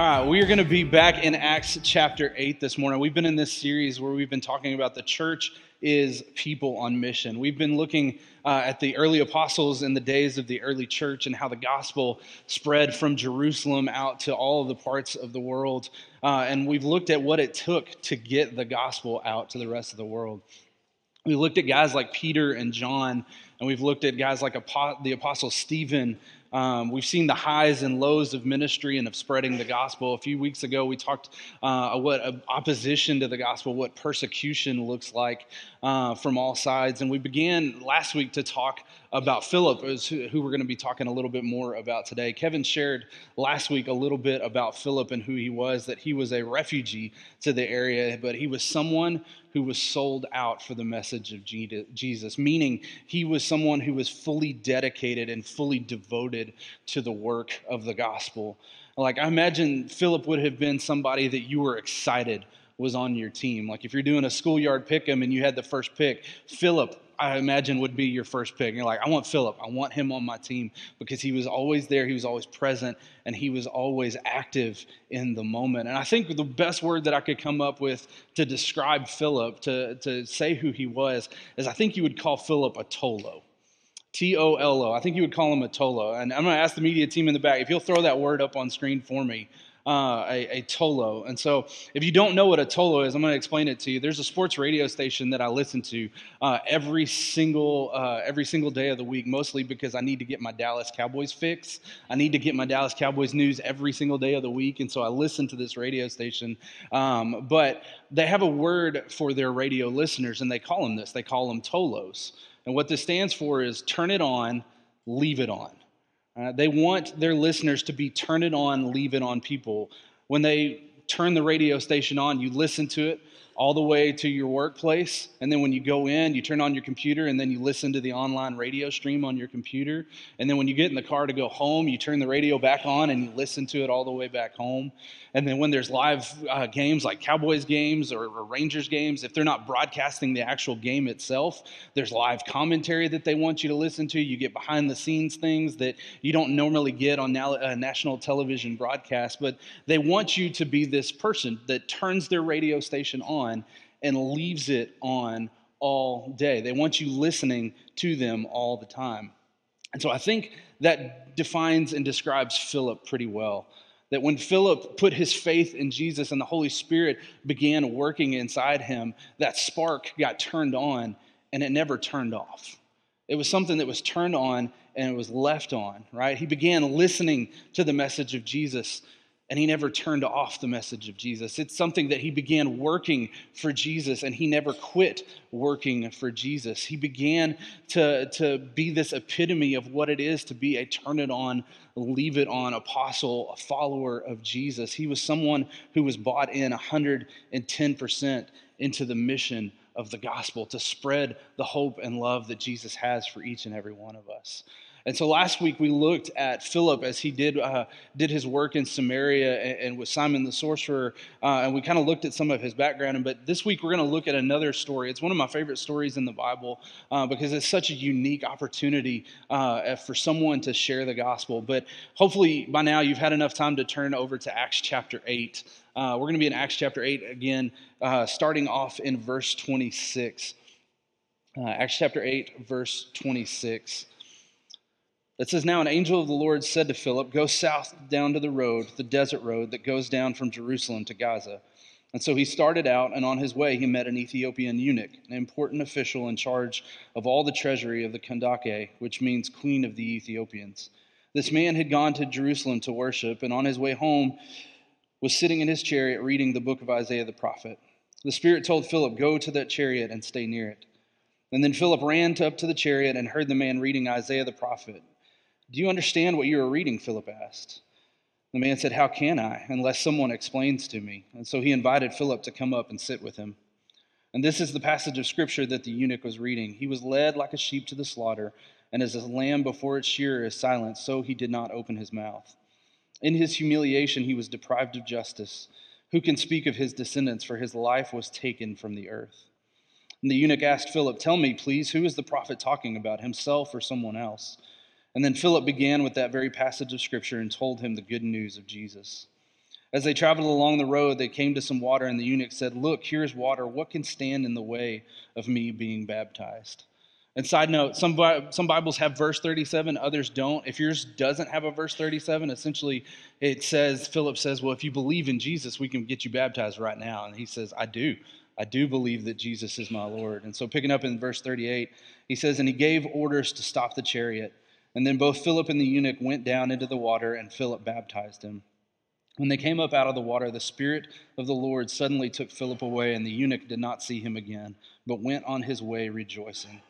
All right, we are going to be back in Acts chapter 8 this morning. We've been in this series where we've been talking about the church is people on mission. We've been looking uh, at the early apostles in the days of the early church and how the gospel spread from Jerusalem out to all of the parts of the world. Uh, and we've looked at what it took to get the gospel out to the rest of the world. We looked at guys like Peter and John, and we've looked at guys like the apostle Stephen um, we've seen the highs and lows of ministry and of spreading the gospel. A few weeks ago, we talked uh, what uh, opposition to the gospel, what persecution looks like uh, from all sides. And we began last week to talk about Philip, who we're going to be talking a little bit more about today. Kevin shared last week a little bit about Philip and who he was, that he was a refugee to the area, but he was someone who was sold out for the message of Jesus, meaning he was someone who was fully dedicated and fully devoted to the work of the gospel. Like, I imagine Philip would have been somebody that you were excited was on your team. Like, if you're doing a schoolyard pick 'em and you had the first pick, Philip I imagine would be your first pick. You're like, I want Philip. I want him on my team because he was always there, he was always present, and he was always active in the moment. And I think the best word that I could come up with to describe Philip, to, to say who he was, is I think you would call Philip a Tolo. T O L O. I think you would call him a Tolo. And I'm going to ask the media team in the back if you'll throw that word up on screen for me uh, a, a, tolo. And so, if you don't know what a tolo is, I'm going to explain it to you. There's a sports radio station that I listen to uh, every single uh, every single day of the week, mostly because I need to get my Dallas Cowboys fix. I need to get my Dallas Cowboys news every single day of the week, and so I listen to this radio station. Um, but they have a word for their radio listeners, and they call them this. They call them tolos. And what this stands for is turn it on, leave it on. Uh, they want their listeners to be turn it on, leave it on people. When they turn the radio station on, you listen to it all the way to your workplace. And then when you go in, you turn on your computer and then you listen to the online radio stream on your computer. And then when you get in the car to go home, you turn the radio back on and you listen to it all the way back home. And then when there's live uh, games like Cowboys games or, or, Rangers games, if they're not broadcasting the actual game itself, there's live commentary that they want you to listen to. You get behind the scenes things that you don't normally get on uh, national television broadcast, but they want you to be this person that turns their radio station on and leaves it on all day. They want you listening to them all the time. And so I think that defines and describes Philip pretty well. That when Philip put his faith in Jesus and the Holy Spirit began working inside him, that spark got turned on and it never turned off. It was something that was turned on and it was left on, right? He began listening to the message of Jesus and he never turned off the message of Jesus. It's something that he began working for Jesus and he never quit working for Jesus. He began to, to be this epitome of what it is to be a turn it on, leave it on apostle, a follower of Jesus. He was someone who was bought in 110% into the mission of the gospel to spread the hope and love that Jesus has for each and every one of us. And so last week we looked at Philip as he did uh, did his work in Samaria and, and with Simon the sorcerer, uh, and we kind of looked at some of his background. And but this week we're going to look at another story. It's one of my favorite stories in the Bible uh, because it's such a unique opportunity uh, for someone to share the gospel. But hopefully by now you've had enough time to turn over to Acts chapter eight. Uh, we're going to be in Acts chapter eight again, uh, starting off in verse twenty six. Acts chapter 8, verse 26. It says, Now an angel of the Lord said to Philip, Go south down to the road, the desert road that goes down from Jerusalem to Gaza. And so he started out, and on his way he met an Ethiopian eunuch, an important official in charge of all the treasury of the Kandake, which means queen of the Ethiopians. This man had gone to Jerusalem to worship, and on his way home was sitting in his chariot reading the book of Isaiah the prophet. The Spirit told Philip, Go to that chariot and stay near it. And then Philip ran up to the chariot and heard the man reading Isaiah the prophet. Do you understand what you are reading? Philip asked. The man said, How can I, unless someone explains to me? And so he invited Philip to come up and sit with him. And this is the passage of scripture that the eunuch was reading. He was led like a sheep to the slaughter, and as a lamb before its shearer is silent, so he did not open his mouth. In his humiliation, he was deprived of justice. Who can speak of his descendants? For his life was taken from the earth. And the eunuch asked Philip, Tell me, please, who is the prophet talking about, himself or someone else? And then Philip began with that very passage of Scripture and told him the good news of Jesus. As they traveled along the road, they came to some water, and the eunuch said, Look, here's water. What can stand in the way of me being baptized? And side note, some, some Bibles have verse 37, others don't. If yours doesn't have a verse 37, essentially it says, Philip says, Well, if you believe in Jesus, we can get you baptized right now. And he says, I do. I do believe that Jesus is my Lord. And so, picking up in verse 38, he says, And he gave orders to stop the chariot. And then both Philip and the eunuch went down into the water, and Philip baptized him. When they came up out of the water, the Spirit of the Lord suddenly took Philip away, and the eunuch did not see him again, but went on his way rejoicing.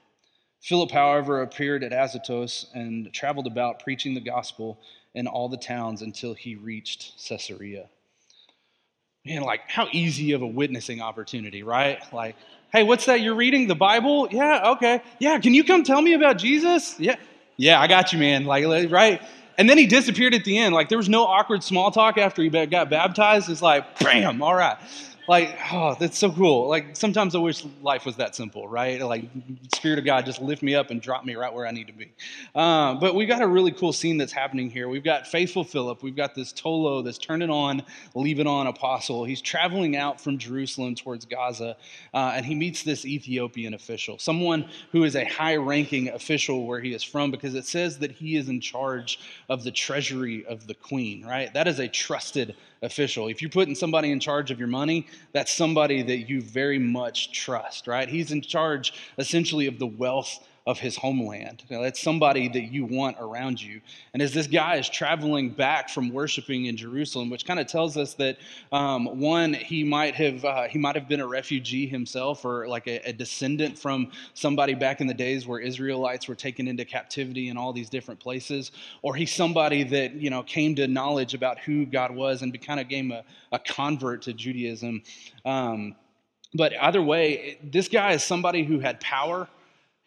Philip, however, appeared at Azotus and traveled about preaching the gospel in all the towns until he reached Caesarea. Man, like, how easy of a witnessing opportunity, right? Like, hey, what's that you're reading? The Bible? Yeah, okay. Yeah, can you come tell me about Jesus? Yeah, yeah, I got you, man. Like, right? And then he disappeared at the end. Like there was no awkward small talk after he got baptized. It's like, bam, all right like, oh, that's so cool. Like, sometimes I wish life was that simple, right? Like, Spirit of God just lift me up and drop me right where I need to be. Uh, but we got a really cool scene that's happening here. We've got faithful Philip. We've got this Tolo, this turn it on, leave it on apostle. He's traveling out from Jerusalem towards Gaza, uh, and he meets this Ethiopian official, someone who is a high ranking official where he is from, because it says that he is in charge of the treasury of the queen, right? That is a trusted official. If you're putting somebody in charge of your money, that's somebody that you very much trust, right? He's in charge essentially of the wealth of his homeland. Now, that's somebody that you want around you. And as this guy is traveling back from worshiping in Jerusalem, which kind of tells us that um, one, he might have uh, he might have been a refugee himself, or like a, a, descendant from somebody back in the days where Israelites were taken into captivity in all these different places, or he's somebody that you know came to knowledge about who God was and kind of became a, a convert to Judaism. Um, but either way, this guy is somebody who had power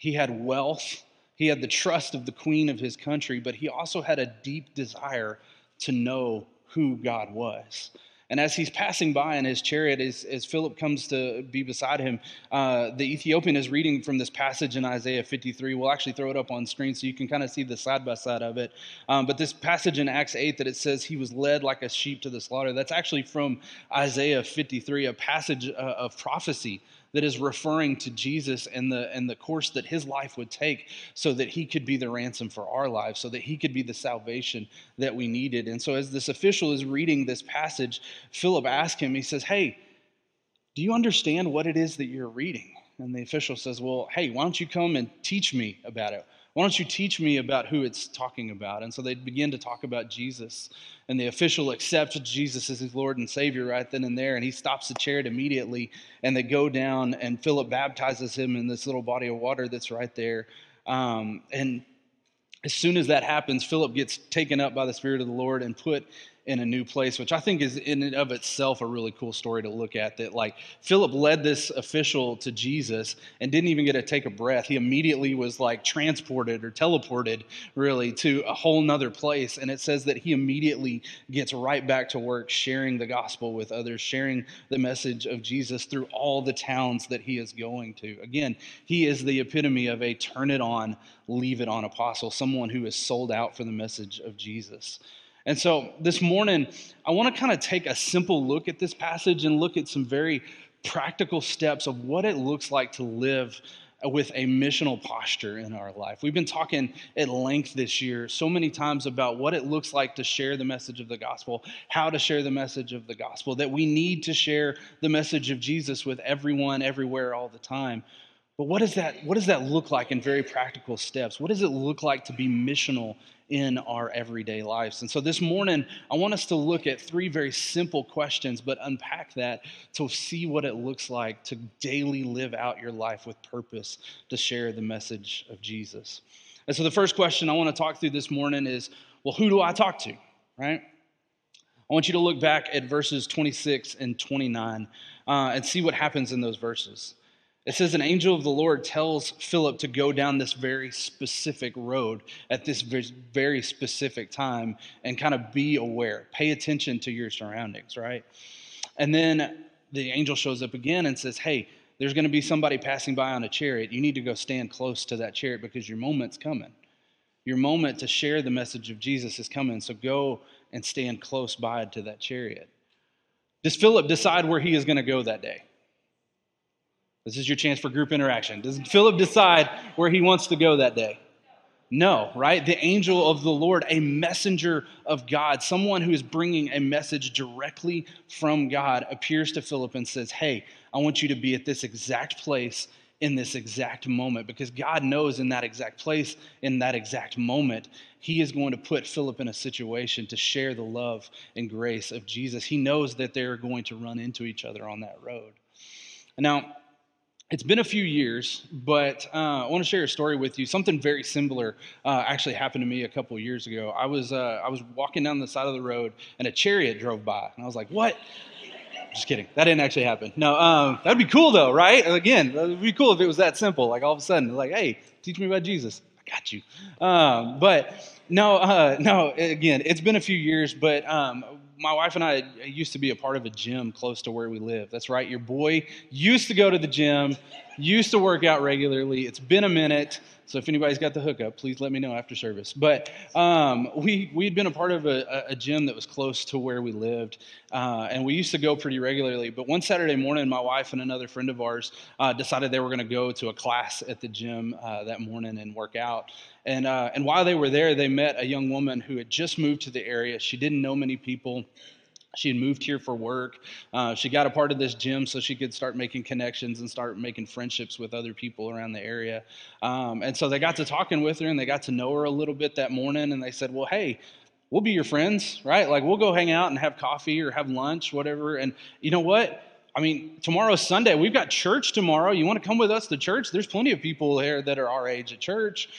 he had wealth, he had the trust of the queen of his country, but he also had a deep desire to know who God was. And as he's passing by in his chariot, as, as Philip comes to be beside him, uh, the Ethiopian is reading from this passage in Isaiah 53. We'll actually throw it up on screen so you can kind of see the side by side of it. Um, but this passage in Acts 8 that it says he was led like a sheep to the slaughter, that's actually from Isaiah 53, a passage uh, of prophecy that is referring to Jesus and the, and the course that his life would take so that he could be the ransom for our lives, so that he could be the salvation that we needed. And so, as this official is reading this passage, Philip asks him, he says, Hey, do you understand what it is that you're reading? And the official says, Well, hey, why don't you come and teach me about it? Why don't you teach me about who it's talking about? And so they begin to talk about Jesus. And the official accepts Jesus as his Lord and Savior right then and there. And he stops the chariot immediately. And they go down, and Philip baptizes him in this little body of water that's right there. Um, and as soon as that happens, Philip gets taken up by the Spirit of the Lord and put in a new place, which I think is in and of itself a really cool story to look at. That like Philip led this official to Jesus and didn't even get to take a breath. He immediately was like transported or teleported really to a whole nother place. And it says that he immediately gets right back to work sharing the gospel with others, sharing the message of Jesus through all the towns that he is going to. Again, he is the epitome of a turn it on, leave it on apostle, someone who is sold out for the message of Jesus. And so this morning, I want to kind of take a simple look at this passage and look at some very practical steps of what it looks like to live with a missional posture in our life. We've been talking at length this year so many times about what it looks like to share the message of the gospel, how to share the message of the gospel, that we need to share the message of Jesus with everyone, everywhere, all the time. But what does that what does that look like in very practical steps? What does it look like to be missional in our everyday lives. And so this morning, I want us to look at three very simple questions, but unpack that to see what it looks like to daily live out your life with purpose to share the message of Jesus. And so the first question I want to talk through this morning is well, who do I talk to, right? I want you to look back at verses 26 and 29 uh, and see what happens in those verses. It says an angel of the Lord tells Philip to go down this very specific road at this very specific time and kind of be aware, pay attention to your surroundings, right? And then the angel shows up again and says, Hey, there's going to be somebody passing by on a chariot. You need to go stand close to that chariot because your moment's coming. Your moment to share the message of Jesus is coming. So go and stand close by to that chariot. Does Philip decide where he is going to go that day? This is your chance for group interaction. Does Philip decide where he wants to go that day? No, right? The angel of the Lord, a messenger of God, someone who is bringing a message directly from God, appears to Philip and says, Hey, I want you to be at this exact place in this exact moment because God knows in that exact place, in that exact moment, He is going to put Philip in a situation to share the love and grace of Jesus. He knows that they're going to run into each other on that road. Now, it's been a few years, but uh, I want to share a story with you. Something very similar uh, actually happened to me a couple years ago. I was uh, I was walking down the side of the road, and a chariot drove by, and I was like, "What?" Just kidding. That didn't actually happen. No, um, that'd be cool though, right? Again, that'd be cool if it was that simple. Like all of a sudden, like, "Hey, teach me about Jesus." I got you. Um, but no, uh, no. Again, it's been a few years, but um, my wife and I used to be a part of a gym close to where we live. That's right. Your boy used to go to the gym, used to work out regularly. It's been a minute. So if anybody's got the hookup, please let me know after service. But um, we we'd been a part of a, a, gym that was close to where we lived, uh, and we used to go pretty regularly. But one Saturday morning, my wife and another friend of ours uh, decided they were going to go to a class at the gym uh, that morning and work out. And uh, and while they were there, they met a young woman who had just moved to the area. She didn't know many people. She had moved here for work. Uh, she got a part of this gym so she could start making connections and start making friendships with other people around the area. Um, and so they got to talking with her and they got to know her a little bit that morning. And they said, Well, hey, we'll be your friends, right? Like we'll go hang out and have coffee or have lunch, whatever. And you know what? I mean, tomorrow's Sunday. We've got church tomorrow. You want to come with us to church? There's plenty of people here that are our age at church.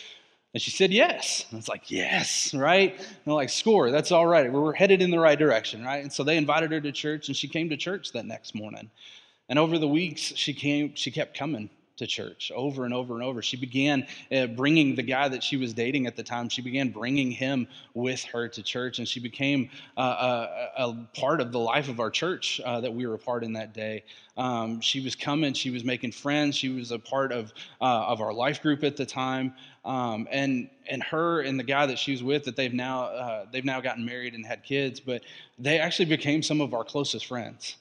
And she said, Yes. And it's like, Yes, right? And they're like, Score, that's all right. We're headed in the right direction, right? And so they invited her to church, and she came to church that next morning. And over the weeks, she came, she kept coming to church over and over and over. She began uh, bringing the guy that she was dating at the time, she began bringing him with her to church, and she became uh, a, a, part of the life of our church uh, that we were a part in that day. Um, she was coming, she was making friends, she was a part of, uh, of our life group at the time. Um, and and her and the guy that she was with that they've now uh, they've now gotten married and had kids, but they actually became some of our closest friends.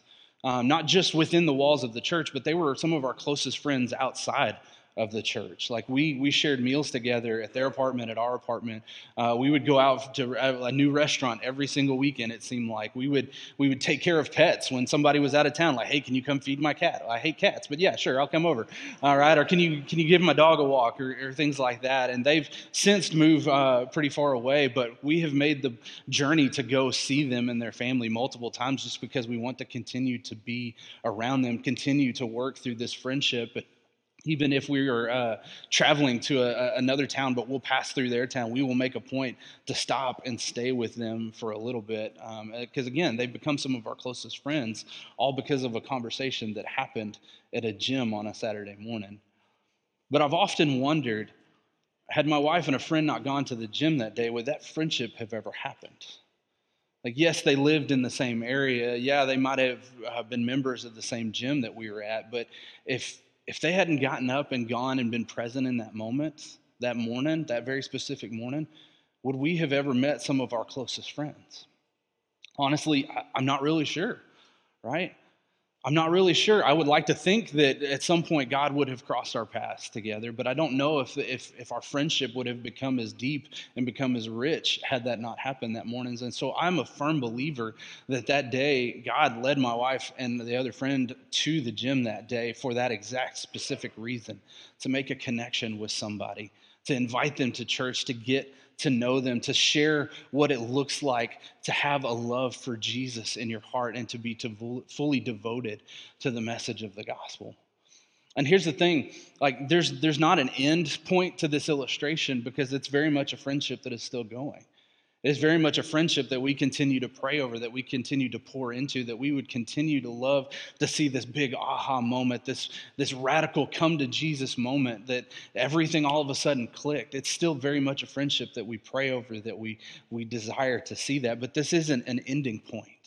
Um, not just within the walls of the church, but they were some of our closest friends outside of the church. Like we we shared meals together at their apartment, at our apartment. Uh, we would go out to a new restaurant every single weekend. It seemed like we would we would take care of pets when somebody was out of town. Like, hey, can you come feed my cat? I hate cats, but yeah, sure, I'll come over. All right, or can you can you give my dog a walk or, or things like that? And they've since moved uh, pretty far away, but we have made the journey to go see them and their family multiple times just because we want to continue to be around them, continue to work through this friendship even if we are uh, traveling to a, another town, but we'll pass through their town, we will make a point to stop and stay with them for a little bit. Because um, again, they've become some of our closest friends, all because of a conversation that happened at a gym on a Saturday morning. But I've often wondered had my wife and a friend not gone to the gym that day, would that friendship have ever happened? Like, yes, they lived in the same area. Yeah, they might have uh, been members of the same gym that we were at. But if if they hadn't gotten up and gone and been present in that moment, that morning, that very specific morning, would we have ever met some of our closest friends? Honestly, I'm not really sure, right? I'm not really sure. I would like to think that at some point God would have crossed our paths together, but I don't know if, if, if our friendship would have become as deep and become as rich had that not happened that morning. And so I'm a firm believer that that day God led my wife and the other friend to the gym that day for that exact specific reason to make a connection with somebody, to invite them to church, to get to know them, to share what it looks like to have a love for Jesus in your heart and to be to fully devoted to the message of the gospel. And here's the thing, like there's there's not an end point to this illustration because it's very much a friendship that is still going. It is very much a friendship that we continue to pray over, that we continue to pour into, that we would continue to love to see this big aha moment, this, this radical come to Jesus moment, that everything all of a sudden clicked. It's still very much a friendship that we pray over, that we, we desire to see that. But this isn't an ending point.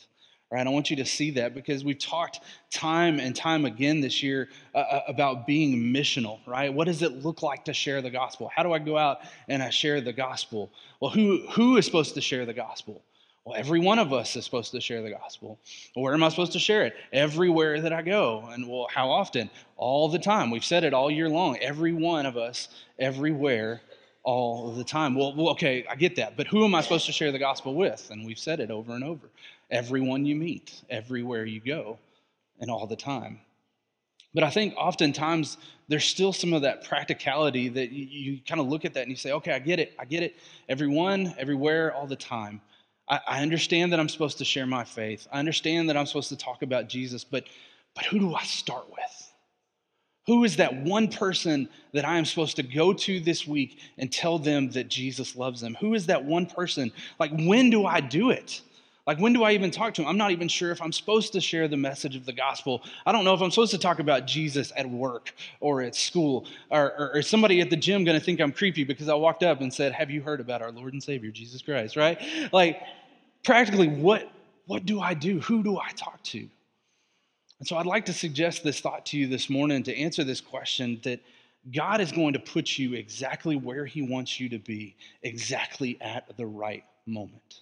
Right? I want you to see that because we've talked time and time again this year uh, uh, about being missional, right? What does it look like to share the gospel? How do I go out and I share the gospel? Well, who, who is supposed to share the gospel? Well, every one of us is supposed to share the gospel. Where am I supposed to share it? Everywhere that I go. And well, how often? All the time. We've said it all year long. Every one of us, everywhere, all the time. Well, okay, I get that. But who am I supposed to share the gospel with? And we've said it over and over. Everyone you meet, everywhere you go, and all the time. But I think oftentimes there's still some of that practicality that you, you kind of look at that and you say, okay, I get it. I get it. Everyone, everywhere, all the time. I, I understand that I'm supposed to share my faith. I understand that I'm supposed to talk about Jesus, but, but who do I start with? Who is that one person that I am supposed to go to this week and tell them that Jesus loves them? Who is that one person? Like, when do I do it? Like, when do I even talk to him? I'm not even sure if I'm supposed to share the message of the gospel. I don't know if I'm supposed to talk about Jesus at work or at school. Or, or, or somebody at the gym going to think I'm creepy because I walked up and said, Have you heard about our Lord and Savior, Jesus Christ, right? Like, practically, what, what do I do? Who do I talk to? And so I'd like to suggest this thought to you this morning to answer this question that God is going to put you exactly where He wants you to be, exactly at the right moment.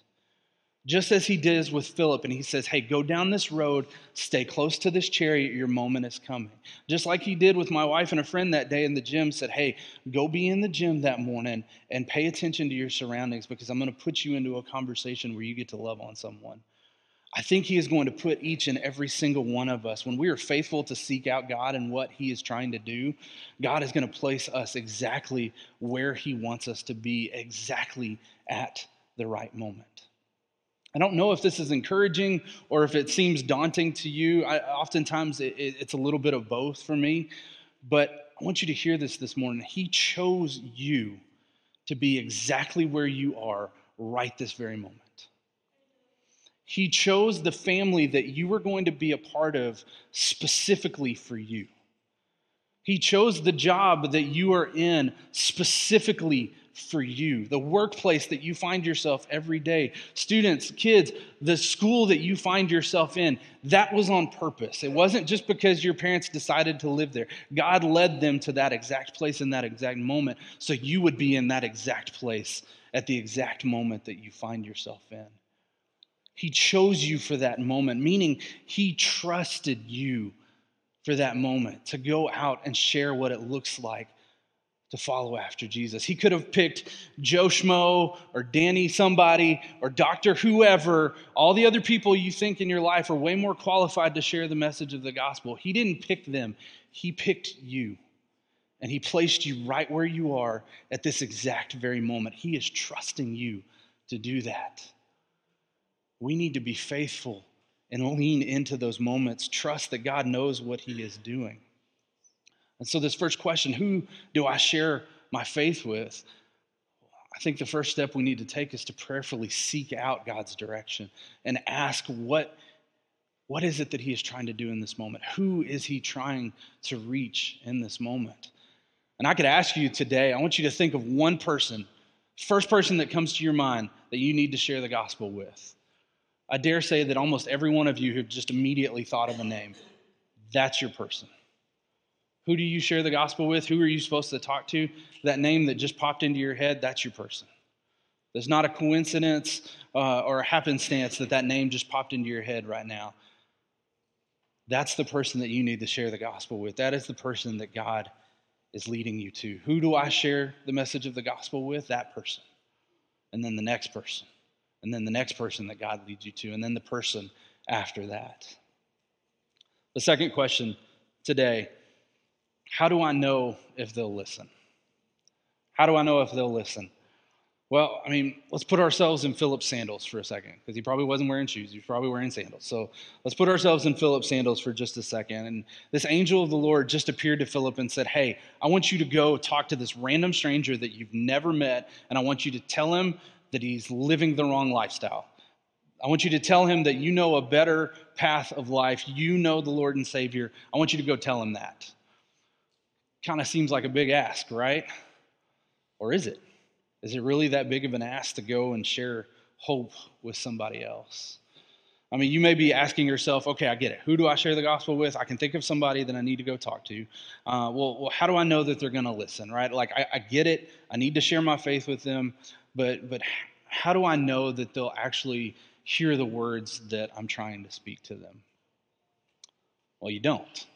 Just as He did with Philip, and He says, Hey, go down this road, stay close to this chariot, your moment is coming. Just like He did with my wife and a friend that day in the gym, said, Hey, go be in the gym that morning and pay attention to your surroundings because I'm going to put you into a conversation where you get to love on someone. I think He is going to put each and every single one of us, when we are faithful to seek out God and what He is trying to do, God is going to place us exactly where He wants us to be, exactly at the right moment. I don't know if this is encouraging or if it seems daunting to you. I, oftentimes it, it, it's a little bit of both for me, but I want you to hear this this morning. He chose you to be exactly where you are right this very moment. He chose the family that you were going to be a part of specifically for you. He chose the job that you are in specifically for you, the workplace that you find yourself every day, students, kids, the school that you find yourself in. That was on purpose. It wasn't just because your parents decided to live there. God led them to that exact place in that exact moment so you would be in that exact place at the exact moment that you find yourself in. He chose you for that moment, meaning He trusted you for that moment to go out and share what it looks like to follow after Jesus. He could have picked Joe Schmo or Danny somebody or Dr. whoever. All the other people you think in your life are way more qualified to share the message of the gospel. He didn't pick them, He picked you. And He placed you right where you are at this exact very moment. He is trusting you to do that. We need to be faithful and lean into those moments, trust that God knows what He is doing. And so, this first question who do I share my faith with? I think the first step we need to take is to prayerfully seek out God's direction and ask what, what is it that He is trying to do in this moment? Who is He trying to reach in this moment? And I could ask you today, I want you to think of one person, first person that comes to your mind that you need to share the gospel with. I dare say that almost every one of you have just immediately thought of a name. That's your person. Who do you share the gospel with? Who are you supposed to talk to? That name that just popped into your head, that's your person. There's not a coincidence uh, or a happenstance that that name just popped into your head right now. That's the person that you need to share the gospel with. That is the person that God is leading you to. Who do I share the message of the gospel with? That person. And then the next person and then the next person that God leads you to, and then the person after that. The second question today how do I know if they'll listen? How do I know if they'll listen? Well, I mean, let's put ourselves in Philip's sandals for a second, because he probably wasn't wearing shoes. He was probably wearing sandals. So let's put ourselves in Philip's sandals for just a second. And this angel of the Lord just appeared to Philip and said, Hey, I want you to go talk to this random stranger that you've never met, and I want you to tell him that he's living the wrong lifestyle. I want you to tell him that you know a better path of life. You know the Lord and Savior. I want you to go tell him that. Kind of seems like a big ask, right? Or is it? Is it really that big of an ask to go and share hope with somebody else? I mean, you may be asking yourself, okay, I get it. Who do I share the gospel with? I can think of somebody that I need to go talk to. Uh, well, well, how do I know that they're going to listen, right? Like, I, I get it. I need to share my faith with them but but how do I know that they'll actually hear the words that I'm trying to speak to them? Well, you don't.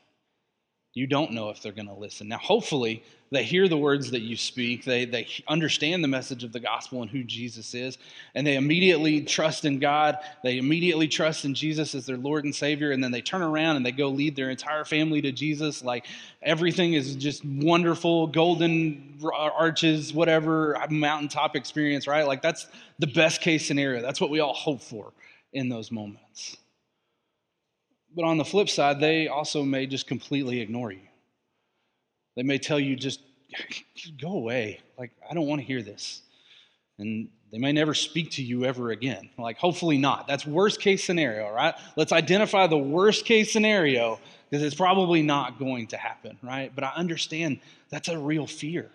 You don't know if they're going to listen. Now, hopefully, they hear the words that you speak, they, they understand the message of the gospel and who Jesus is, and they immediately trust in God. They immediately trust in Jesus as their Lord and Savior, and then they turn around and they go lead their entire family to Jesus. Like everything is just wonderful, golden uh, arches, whatever, uh, mountaintop experience, right? Like that's the best case scenario. That's what we all hope for in those moments. But on the flip side, they also may just completely ignore you. They may tell you, just go away. Like, I don't want to hear this. And they may never speak to you ever again. Like, hopefully not. That's worst case scenario, right? Let's identify the worst case scenario because it's probably not going to happen, right? But I understand that's a real fear.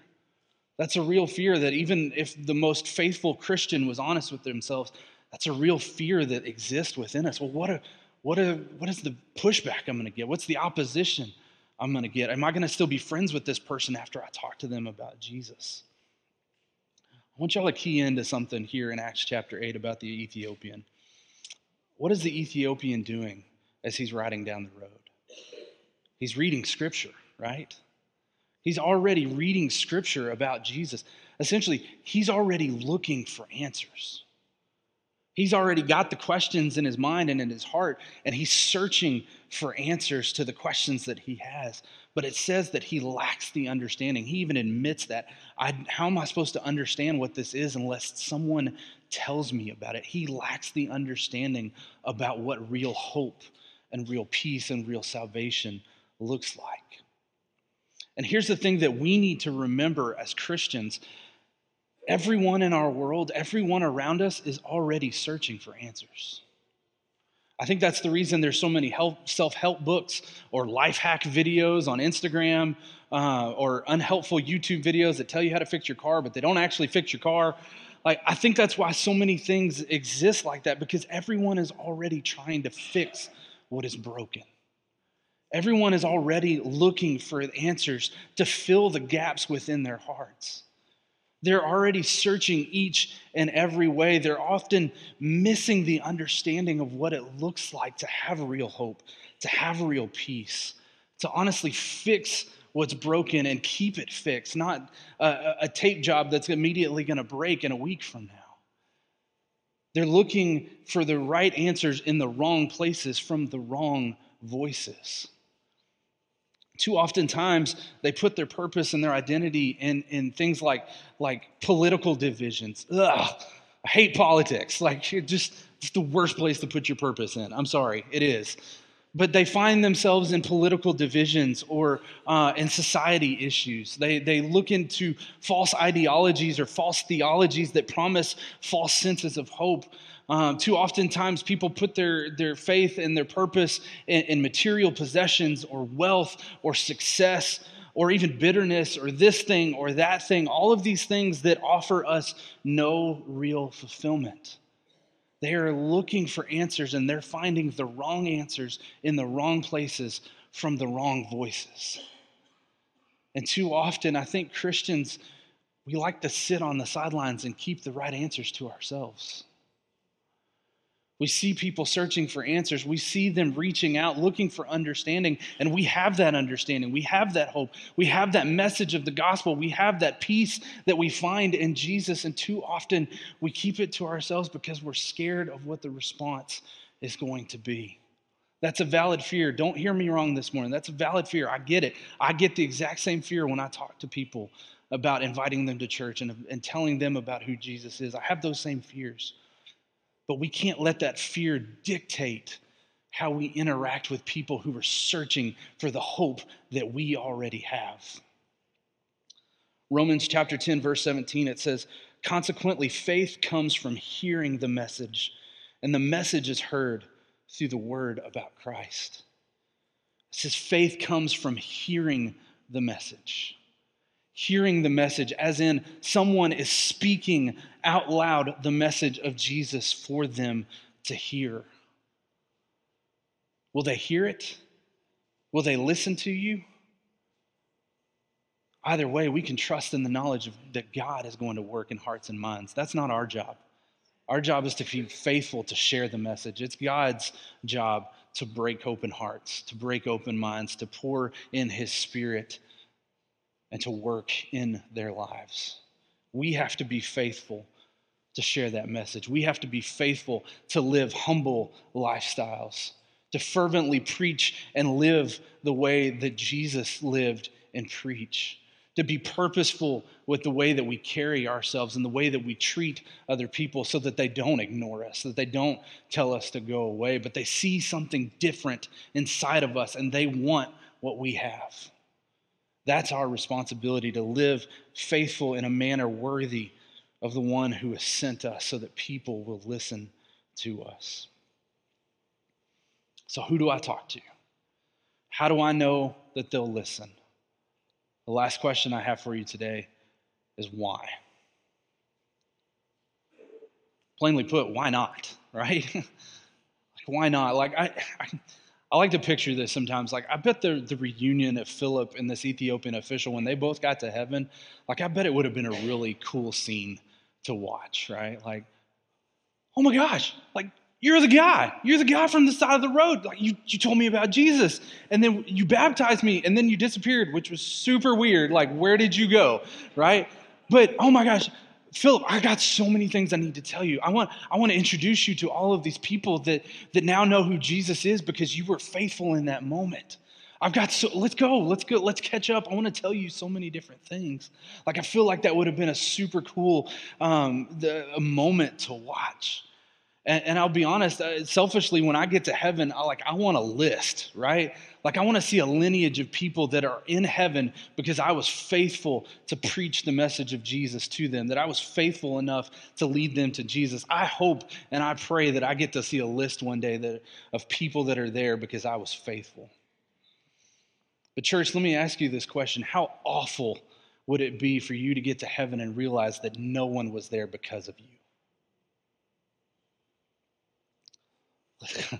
That's a real fear that even if the most faithful Christian was honest with themselves, that's a real fear that exists within us. Well, what, a, what, a, what is the pushback I'm going to get? What's the opposition? I'm going to get? Am I going to still be friends with this person after I talk to them about Jesus? I want y'all to key into something here in Acts chapter 8 about the Ethiopian. What is the Ethiopian doing as he's riding down the road? He's reading scripture, right? He's already reading scripture about Jesus. Essentially, he's already looking for answers. He's already got the questions in his mind and in his heart, and he's searching for answers to the questions that he has. But it says that he lacks the understanding. He even admits that. I, how am I supposed to understand what this is unless someone tells me about it? He lacks the understanding about what real hope and real peace and real salvation looks like. And here's the thing that we need to remember as Christians everyone in our world, everyone around us is already searching for answers. I think that's the reason there's so many self help books or life hack videos on Instagram uh, or unhelpful YouTube videos that tell you how to fix your car, but they don't actually fix your car. Like, I think that's why so many things exist like that because everyone is already trying to fix what is broken. Everyone is already looking for answers to fill the gaps within their hearts. They're already searching each and every way. They're often missing the understanding of what it looks like to have real hope, to have real peace, to honestly fix what's broken and keep it fixed, not a, a tape job that's immediately going to break in a week from now. They're looking for the right answers in the wrong places from the wrong voices. Too often times they put their purpose and their identity in, in things like, like political divisions. Ugh, I hate politics. Like just it's the worst place to put your purpose in. I'm sorry, it is. But they find themselves in political divisions or uh, in society issues. They, they look into false ideologies or false theologies that promise false senses of hope. Um, too oftentimes, people put their, their faith and their purpose in, in material possessions or wealth or success or even bitterness or this thing or that thing, all of these things that offer us no real fulfillment. They are looking for answers and they're finding the wrong answers in the wrong places from the wrong voices. And too often, I think Christians, we like to sit on the sidelines and keep the right answers to ourselves. We see people searching for answers. We see them reaching out, looking for understanding, and we have that understanding. We have that hope. We have that message of the gospel. We have that peace that we find in Jesus, and too often we keep it to ourselves because we're scared of what the response is going to be. That's a valid fear. Don't hear me wrong this morning. That's a valid fear. I get it. I get the exact same fear when I talk to people about inviting them to church and, and telling them about who Jesus is. I have those same fears. But we can't let that fear dictate how we interact with people who are searching for the hope that we already have. Romans chapter 10, verse 17, it says, Consequently, faith comes from hearing the message, and the message is heard through the word about Christ. It says, faith comes from hearing the message hearing the message, as in someone is speaking out loud the message of Jesus for them to hear. Will they hear it? Will they listen to you? Either way, we can trust in the knowledge of, that God is going to work in hearts and minds. That's not our job. Our job is to be faithful to share the message. It's God's job to break open hearts, to break open minds, to pour in His Spirit, and to work in their lives. We have to be faithful to share that message. We have to be faithful to live humble lifestyles, to fervently preach and live the way that Jesus lived and preached, to be purposeful with the way that we carry ourselves and the way that we treat other people so that they don't ignore us, that they don't tell us to go away, but they see something different inside of us and they want what we have. That's our responsibility to live faithful in a manner worthy of the one who has sent us so that people will listen to us. So, who do I talk to? How do I know that they'll listen? The last question I have for you today is why? Plainly put, why not? Right? like, why not? Like, I, I, I, like to picture this sometimes. Like, I bet the, the reunion of Philip and this Ethiopian official, when they both got to heaven, like, I bet it would have been a really cool scene to watch, right? Like, oh my gosh, like, you're the guy. You're the guy from the side of the road. Like you, you told me about Jesus. And then you baptized me and then you disappeared, which was super weird. Like, where did you go? Right? But oh my gosh, Philip, I got so many things I need to tell you. I want, I want to introduce you to all of these people that, that now know who Jesus is because you were faithful in that moment. I've got so let's go, let's go, let's catch up. I want to tell you so many different things. Like I feel like that would have been a super cool um, the, a moment to watch. And, and I'll be honest, uh, selfishly, when I get to heaven, I like I want a list, right? Like I want to see a lineage of people that are in heaven because I was faithful to preach the message of Jesus to them, that I was faithful enough to lead them to Jesus. I hope and I pray that I get to see a list one day that, of people that are there because I was faithful. But, church, let me ask you this question How awful would it be for you to get to heaven and realize that no one was there because of you?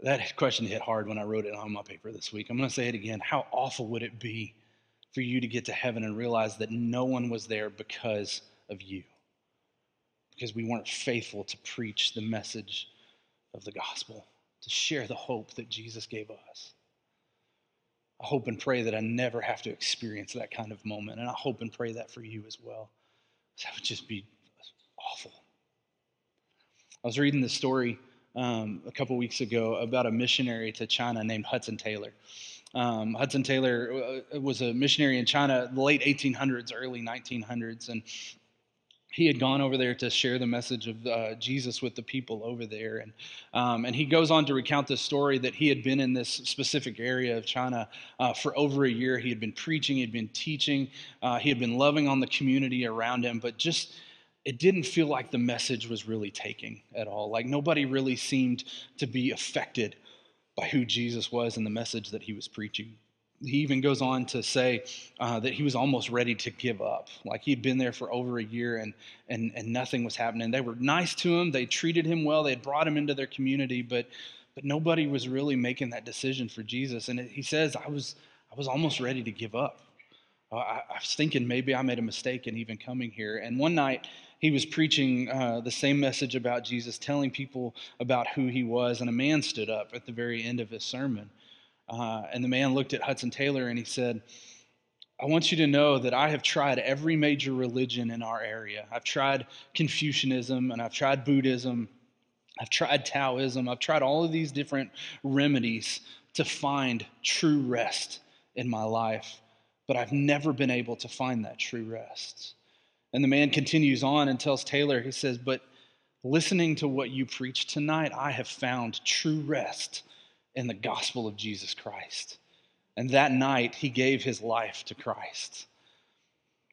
that question hit hard when I wrote it on my paper this week. I'm going to say it again. How awful would it be for you to get to heaven and realize that no one was there because of you? Because we weren't faithful to preach the message of the gospel, to share the hope that Jesus gave us. I hope and pray that I never have to experience that kind of moment. And I hope and pray that for you as well. That would just be awful. I was reading the story um, a couple weeks ago about a missionary to China named Hudson Taylor. Um, Hudson Taylor uh, was a missionary in China, the late 1800s, early 1900s, and he had gone over there to share the message of uh, Jesus with the people over there. And, um, and he goes on to recount this story that he had been in this specific area of China uh, for over a year. He had been preaching, he had been teaching, uh, he had been loving on the community around him, but just it didn't feel like the message was really taking at all. Like nobody really seemed to be affected by who Jesus was and the message that he was preaching. He even goes on to say uh, that he was almost ready to give up. Like he'd been there for over a year and, and, and nothing was happening. They were nice to him, they treated him well, they had brought him into their community, but, but nobody was really making that decision for Jesus. And he says, I was, I was almost ready to give up. Uh, I, I was thinking maybe I made a mistake in even coming here. And one night, he was preaching uh, the same message about Jesus, telling people about who he was, and a man stood up at the very end of his sermon. Uh, and the man looked at Hudson Taylor and he said, I want you to know that I have tried every major religion in our area. I've tried Confucianism and I've tried Buddhism. I've tried Taoism. I've tried all of these different remedies to find true rest in my life, but I've never been able to find that true rest. And the man continues on and tells Taylor, he says, But listening to what you preached tonight, I have found true rest in the gospel of Jesus Christ. And that night, he gave his life to Christ.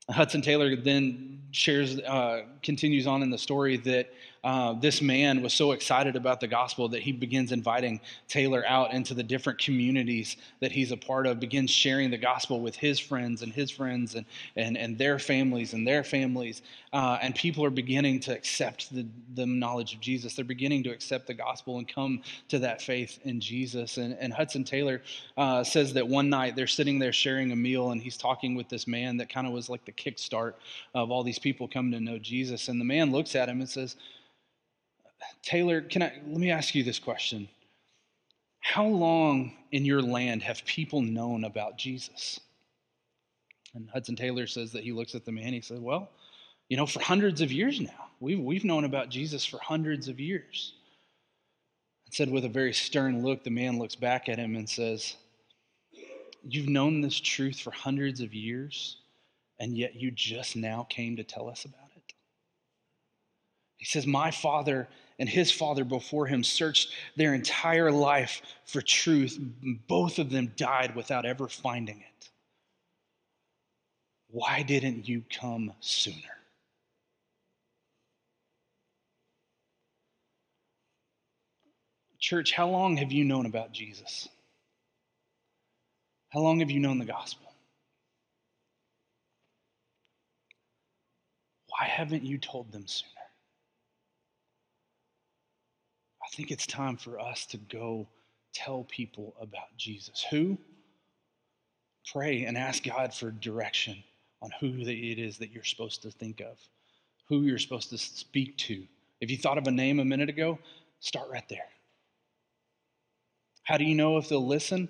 Hudson Taylor then shares, uh, continues on in the story that uh, this man was so excited about the gospel that he begins inviting Taylor out into the different communities that he's a part of, begins sharing the gospel with his friends and his friends and, and, and their families and their families. Uh, and people are beginning to accept the, the knowledge of Jesus. They're beginning to accept the gospel and come to that faith in Jesus. And, and Hudson Taylor uh, says that one night they're sitting there sharing a meal and he's talking with this man that kind of was like the kickstart of all these people coming to know Jesus. And the man looks at him and says, Taylor, can I let me ask you this question. How long in your land have people known about Jesus? And Hudson Taylor says that he looks at the man, he says, Well, you know, for hundreds of years now. We've, we've known about Jesus for hundreds of years. And said with a very stern look, the man looks back at him and says, You've known this truth for hundreds of years, and yet you just now came to tell us about it. He says, My father and his father before him searched their entire life for truth. Both of them died without ever finding it. Why didn't you come sooner? Church, how long have you known about Jesus? How long have you known the gospel? Why haven't you told them sooner? I think it's time for us to go tell people about Jesus. Who? Pray and ask God for direction on who it is that you're supposed to think of, who you're supposed to speak to. If you thought of a name a minute ago, start right there. How do you know if they'll listen?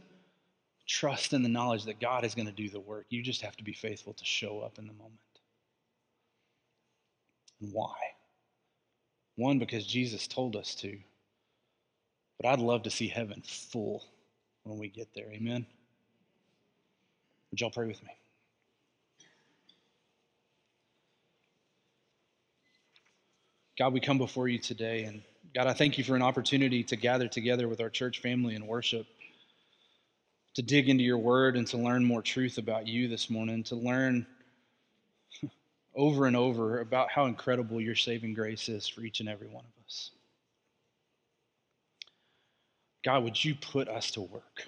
Trust in the knowledge that God is going to do the work. You just have to be faithful to show up in the moment. And why? One, because Jesus told us to. But I'd love to see heaven full when we get there. Amen? Would y'all pray with me? God, we come before you today, and God, I thank you for an opportunity to gather together with our church family and worship, to dig into your word and to learn more truth about you this morning, to learn over and over about how incredible your saving grace is for each and every one of us. God, would you put us to work?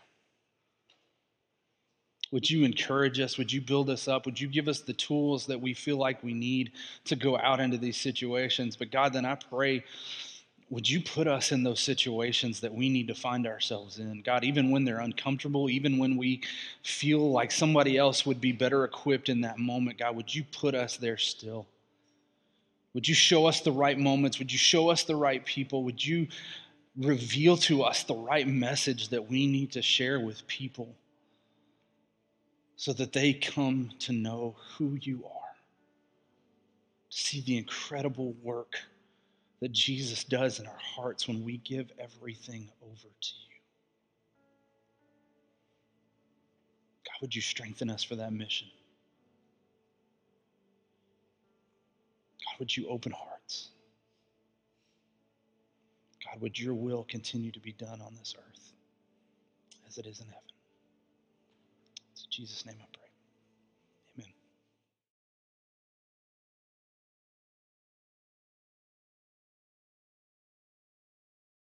Would you encourage us? Would you build us up? Would you give us the tools that we feel like we need to go out into these situations? But God, then I pray, would you put us in those situations that we need to find ourselves in? God, even when they're uncomfortable, even when we feel like somebody else would be better equipped in that moment, God, would you put us there still? Would you show us the right moments? Would you show us the right people? Would you reveal to us the right message that we need to share with people? so that they come to know who you are, to see the incredible work that Jesus does in our hearts when we give everything over to you. God, would you strengthen us for that mission? God, would you open hearts? God, would your will continue to be done on this earth as it is in heaven? It's Jesus' name I pray.